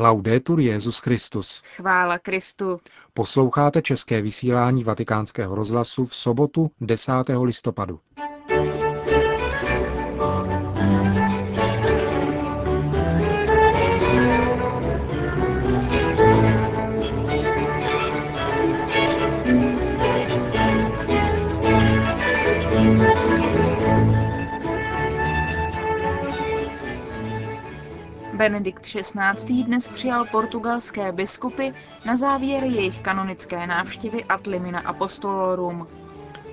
Laudetur Jezus Christus. Chvála Kristu. Posloucháte české vysílání Vatikánského rozhlasu v sobotu 10. listopadu. Benedikt XVI. dnes přijal portugalské biskupy na závěr jejich kanonické návštěvy ad limina apostolorum.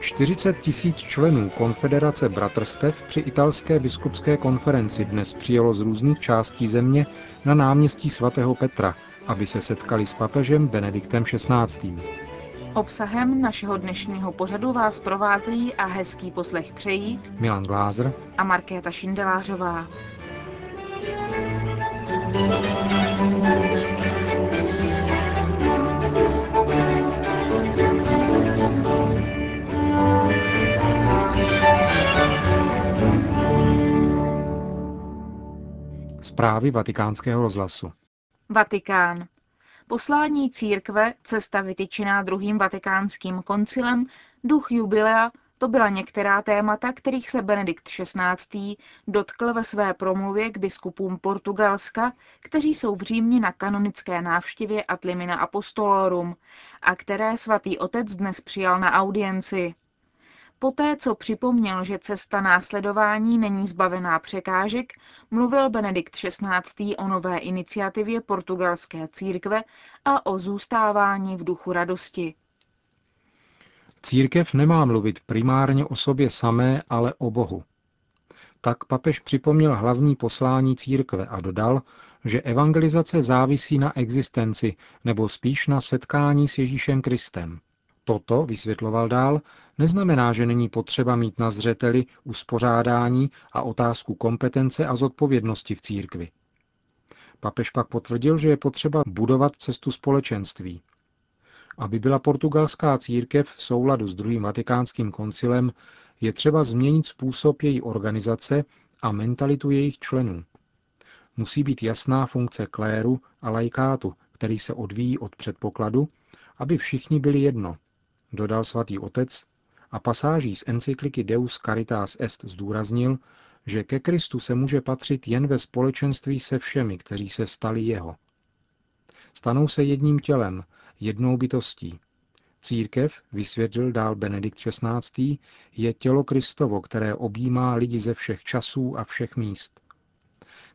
40 tisíc členů Konfederace bratrstev při italské biskupské konferenci dnes přijelo z různých částí země na náměstí svatého Petra, aby se setkali s papežem Benediktem XVI. Obsahem našeho dnešního pořadu vás provázejí a hezký poslech přejí Milan Glázer a Markéta Šindelářová. Zprávy vatikánského rozhlasu. Vatikán. Poslání církve, cesta vytyčená druhým vatikánským koncilem, duch jubilea, to byla některá témata, kterých se Benedikt XVI. dotkl ve své promluvě k biskupům Portugalska, kteří jsou v Římě na kanonické návštěvě ad limina apostolorum a které svatý otec dnes přijal na audienci. Poté, co připomněl, že cesta následování není zbavená překážek, mluvil Benedikt XVI. o nové iniciativě portugalské církve a o zůstávání v duchu radosti. Církev nemá mluvit primárně o sobě samé, ale o Bohu. Tak papež připomněl hlavní poslání církve a dodal, že evangelizace závisí na existenci nebo spíš na setkání s Ježíšem Kristem. Toto, vysvětloval dál, neznamená, že není potřeba mít na zřeteli uspořádání a otázku kompetence a zodpovědnosti v církvi. Papež pak potvrdil, že je potřeba budovat cestu společenství. Aby byla portugalská církev v souladu s druhým vatikánským koncilem, je třeba změnit způsob její organizace a mentalitu jejich členů. Musí být jasná funkce kléru a lajkátu, který se odvíjí od předpokladu, aby všichni byli jedno, dodal svatý otec a pasáží z encykliky Deus Caritas Est zdůraznil, že ke Kristu se může patřit jen ve společenství se všemi, kteří se stali jeho. Stanou se jedním tělem, jednou bytostí. Církev, vysvětlil dál Benedikt XVI., je tělo Kristovo, které objímá lidi ze všech časů a všech míst.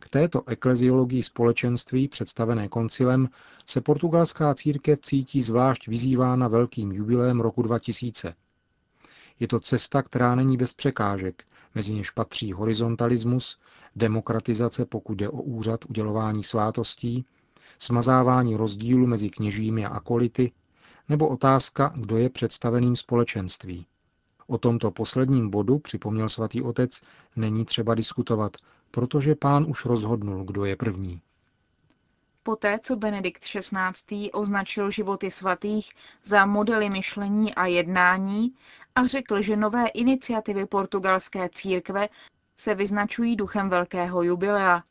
K této ekleziologii společenství, představené koncilem, se portugalská církev cítí zvlášť vyzývána velkým jubilem roku 2000. Je to cesta, která není bez překážek, mezi něž patří horizontalismus, demokratizace, pokud jde o úřad udělování svátostí, smazávání rozdílu mezi kněžími a akolity, nebo otázka, kdo je představeným společenství. O tomto posledním bodu, připomněl svatý otec, není třeba diskutovat, protože pán už rozhodnul, kdo je první. Poté, co Benedikt XVI. označil životy svatých za modely myšlení a jednání a řekl, že nové iniciativy portugalské církve se vyznačují duchem velkého jubilea.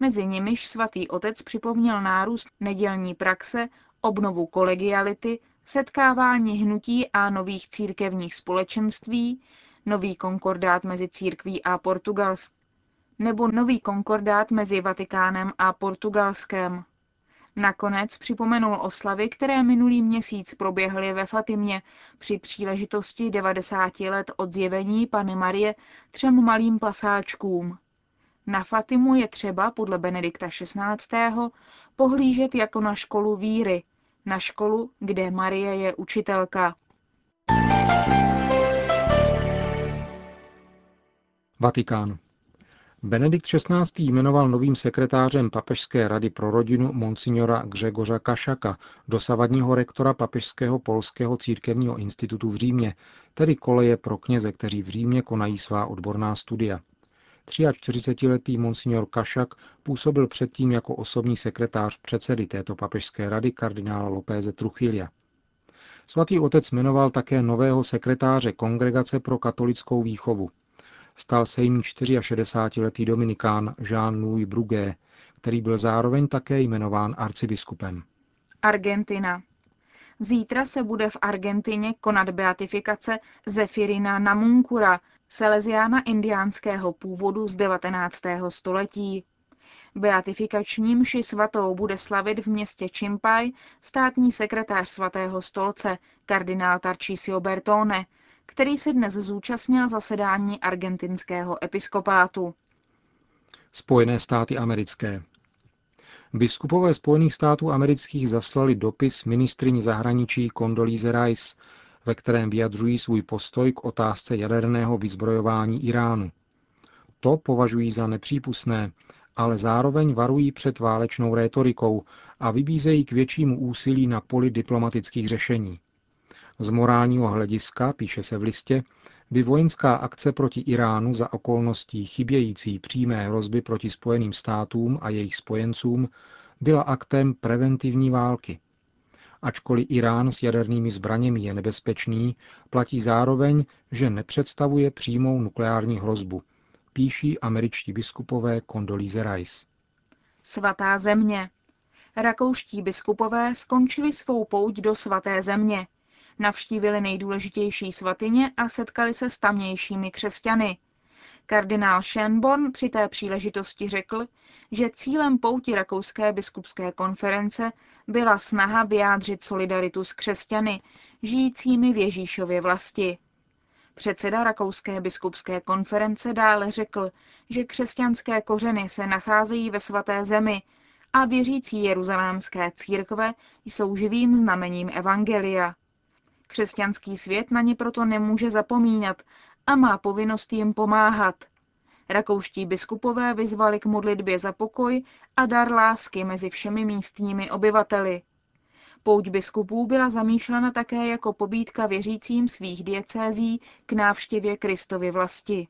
Mezi nimiž svatý otec připomněl nárůst nedělní praxe, obnovu kolegiality, setkávání hnutí a nových církevních společenství, nový konkordát mezi církví a Portugalsk, nebo nový konkordát mezi Vatikánem a Portugalskem. Nakonec připomenul oslavy, které minulý měsíc proběhly ve Fatimě při příležitosti 90 let od zjevení Pany Marie třem malým pasáčkům. Na Fatimu je třeba, podle Benedikta XVI., pohlížet jako na školu víry, na školu, kde Marie je učitelka. Vatikán. Benedikt XVI. jmenoval novým sekretářem Papežské rady pro rodinu monsignora Gřegoře Kašaka, dosavadního rektora Papežského polského církevního institutu v Římě, tedy koleje pro kněze, kteří v Římě konají svá odborná studia. 43-letý monsignor Kašak působil předtím jako osobní sekretář předsedy této papežské rady kardinála Lopéze Truchilia. Svatý otec jmenoval také nového sekretáře Kongregace pro katolickou výchovu. Stal se jim 64-letý dominikán Jean-Louis Brugué, který byl zároveň také jmenován arcibiskupem. Argentina. Zítra se bude v Argentině konat beatifikace Zefirina Namunkura, Salesiána indiánského původu z 19. století. Beatifikační mši svatou bude slavit v městě Čimpaj státní sekretář svatého stolce, kardinál Tarcísio Bertone, který se dnes zúčastnil zasedání argentinského episkopátu. Spojené státy americké. Biskupové Spojených států amerických zaslali dopis ministrině zahraničí Condoleezza Rice, ve kterém vyjadřují svůj postoj k otázce jaderného vyzbrojování Iránu. To považují za nepřípustné, ale zároveň varují před válečnou rétorikou a vybízejí k většímu úsilí na poli diplomatických řešení. Z morálního hlediska, píše se v listě, by vojenská akce proti Iránu za okolností chybějící přímé hrozby proti Spojeným státům a jejich spojencům byla aktem preventivní války. Ačkoliv Irán s jadernými zbraněmi je nebezpečný, platí zároveň, že nepředstavuje přímou nukleární hrozbu, píší američtí biskupové Condoleezza Rice. Svatá země. Rakouští biskupové skončili svou pouť do svaté země. Navštívili nejdůležitější svatyně a setkali se s tamnějšími křesťany. Kardinál Schönborn při té příležitosti řekl, že cílem pouti Rakouské biskupské konference byla snaha vyjádřit solidaritu s křesťany, žijícími v Ježíšově vlasti. Předseda Rakouské biskupské konference dále řekl, že křesťanské kořeny se nacházejí ve svaté zemi a věřící jeruzalémské církve jsou živým znamením Evangelia. Křesťanský svět na ně proto nemůže zapomínat a má povinnost jim pomáhat. Rakouští biskupové vyzvali k modlitbě za pokoj a dar lásky mezi všemi místními obyvateli. Pouť biskupů byla zamýšlena také jako pobídka věřícím svých diecézí k návštěvě Kristovy vlasti.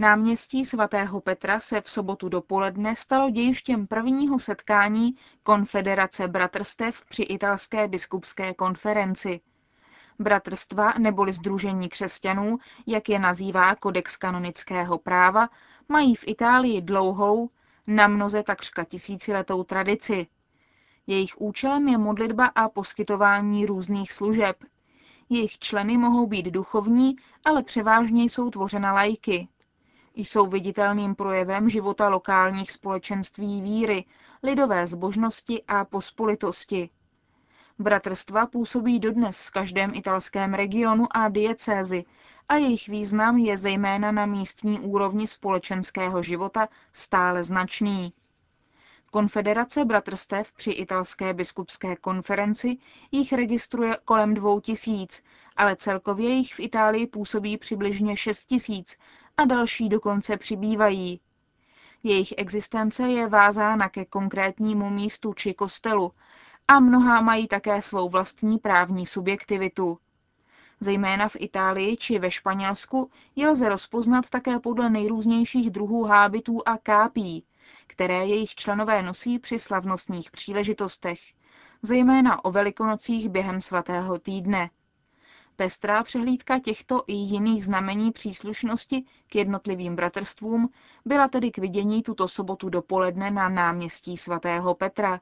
Náměstí svatého Petra se v sobotu dopoledne stalo dějištěm prvního setkání Konfederace bratrstev při italské biskupské konferenci. Bratrstva neboli Združení křesťanů, jak je nazývá kodex kanonického práva, mají v Itálii dlouhou, na mnoze takřka tisíciletou tradici. Jejich účelem je modlitba a poskytování různých služeb. Jejich členy mohou být duchovní, ale převážně jsou tvořena lajky, jsou viditelným projevem života lokálních společenství víry, lidové zbožnosti a pospolitosti. Bratrstva působí dodnes v každém italském regionu a diecézi a jejich význam je zejména na místní úrovni společenského života stále značný. Konfederace bratrstev při italské biskupské konferenci jich registruje kolem dvou tisíc, ale celkově jich v Itálii působí přibližně šest tisíc a další dokonce přibývají. Jejich existence je vázána ke konkrétnímu místu či kostelu a mnoha mají také svou vlastní právní subjektivitu. Zejména v Itálii či ve Španělsku je lze rozpoznat také podle nejrůznějších druhů hábitů a kápí, které jejich členové nosí při slavnostních příležitostech, zejména o velikonocích během svatého týdne. Pestrá přehlídka těchto i jiných znamení příslušnosti k jednotlivým bratrstvům byla tedy k vidění tuto sobotu dopoledne na náměstí svatého Petra,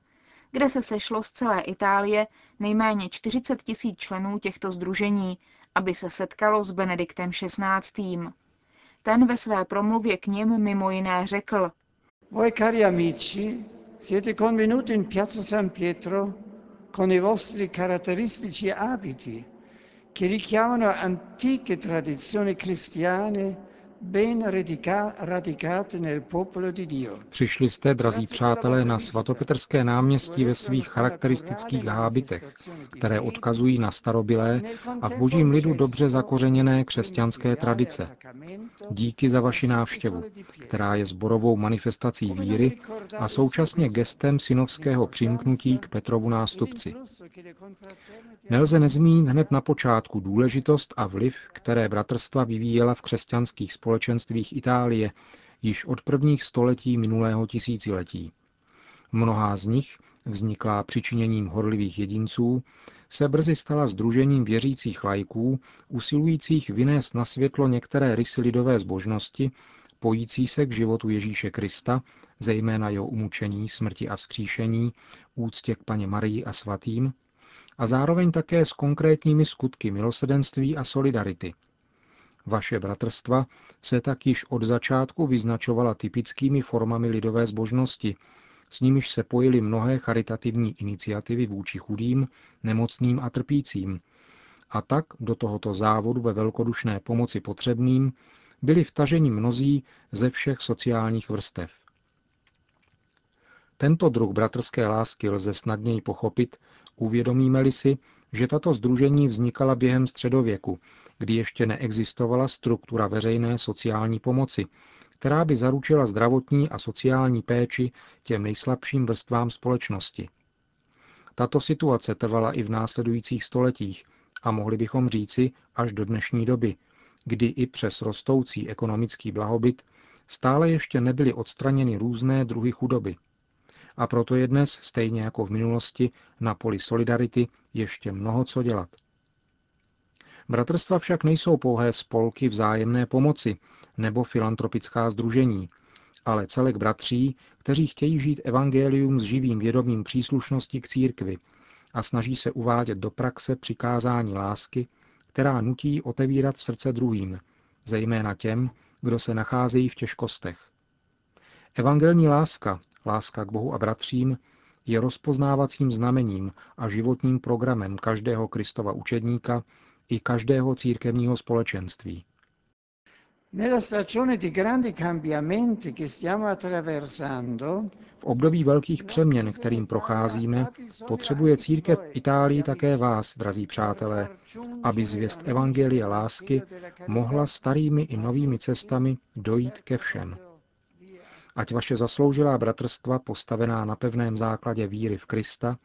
kde se sešlo z celé Itálie nejméně 40 tisíc členů těchto združení, aby se setkalo s Benediktem XVI. Ten ve své promluvě k nim mimo jiné řekl. Voi cari amici, siete convenuti in piazza San Pietro con i vostri caratteristici abiti, che richiamano antiche tradizioni cristiane ben radicate nel popolo di Dio. Přišli jste, drazí přátelé, na svatopetrské náměstí ve svých charakteristických hábitech, které odkazují na starobilé a v božím lidu dobře zakořeněné křesťanské tradice. Díky za vaši návštěvu, která je zborovou manifestací víry a současně gestem synovského přimknutí k Petrovu nástupci. Nelze nezmínit hned na počátku důležitost a vliv, které bratrstva vyvíjela v křesťanských společenstvích Itálie již od prvních století minulého tisíciletí. Mnohá z nich, vzniklá přičiněním horlivých jedinců, se brzy stala združením věřících lajků, usilujících vynést na světlo některé rysy lidové zbožnosti, pojící se k životu Ježíše Krista, zejména jeho umučení, smrti a vzkříšení, úctě k paně Marii a svatým, a zároveň také s konkrétními skutky milosedenství a solidarity. Vaše bratrstva se tak již od začátku vyznačovala typickými formami lidové zbožnosti, s nimiž se pojily mnohé charitativní iniciativy vůči chudým, nemocným a trpícím. A tak do tohoto závodu ve velkodušné pomoci potřebným byli vtaženi mnozí ze všech sociálních vrstev. Tento druh bratrské lásky lze snadněji pochopit, uvědomíme-li si, že tato združení vznikala během středověku, kdy ještě neexistovala struktura veřejné sociální pomoci, která by zaručila zdravotní a sociální péči těm nejslabším vrstvám společnosti. Tato situace trvala i v následujících stoletích a mohli bychom říci až do dnešní doby, kdy i přes rostoucí ekonomický blahobyt stále ještě nebyly odstraněny různé druhy chudoby. A proto je dnes, stejně jako v minulosti, na poli solidarity ještě mnoho co dělat. Bratrstva však nejsou pouhé spolky vzájemné pomoci nebo filantropická združení, ale celek bratří, kteří chtějí žít evangelium s živým vědomím příslušnosti k církvi a snaží se uvádět do praxe přikázání lásky, která nutí otevírat srdce druhým, zejména těm, kdo se nacházejí v těžkostech. Evangelní láska, láska k Bohu a bratřím, je rozpoznávacím znamením a životním programem každého Kristova učedníka i každého církevního společenství. V období velkých přeměn, kterým procházíme, potřebuje církev v Itálii také vás, drazí přátelé, aby zvěst Evangelia lásky mohla starými i novými cestami dojít ke všem. Ať vaše zasloužilá bratrstva, postavená na pevném základě víry v Krista,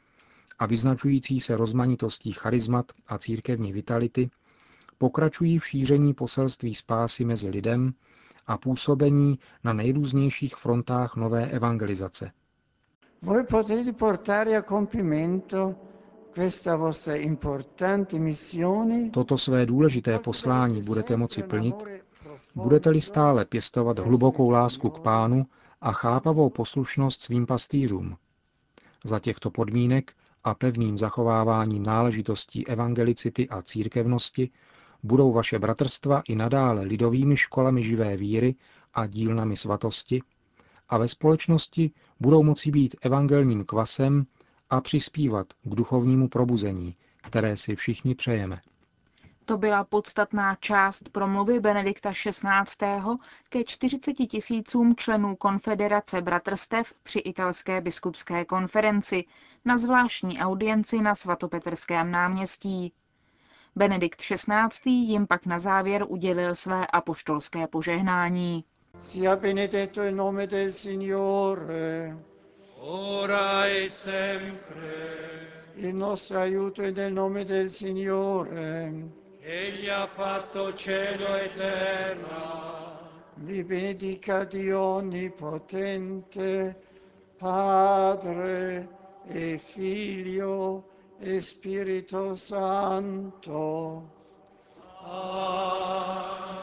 a vyznačující se rozmanitostí charizmat a církevní vitality, pokračují v šíření poselství spásy mezi lidem a působení na nejrůznějších frontách nové evangelizace. Voi potete portare a compimento Toto své důležité poslání budete moci plnit, budete-li stále pěstovat hlubokou lásku k pánu a chápavou poslušnost svým pastýřům. Za těchto podmínek a pevným zachováváním náležitostí evangelicity a církevnosti budou vaše bratrstva i nadále lidovými školami živé víry a dílnami svatosti a ve společnosti budou moci být evangelním kvasem a přispívat k duchovnímu probuzení, které si všichni přejeme. To byla podstatná část promluvy Benedikta XVI. ke 40 tisícům členů Konfederace bratrstev při italské biskupské konferenci na zvláštní audienci na svatopetrském náměstí. Benedikt XVI. jim pak na závěr udělil své apoštolské požehnání. Sia benedetto il nome del Signore. Ora e sempre. Il nostro aiuto è nel nome del Signore. Egli ha fatto cielo e terra. Vi benedica Dio Onnipotente, Padre e Figlio e Spirito Santo. Amen.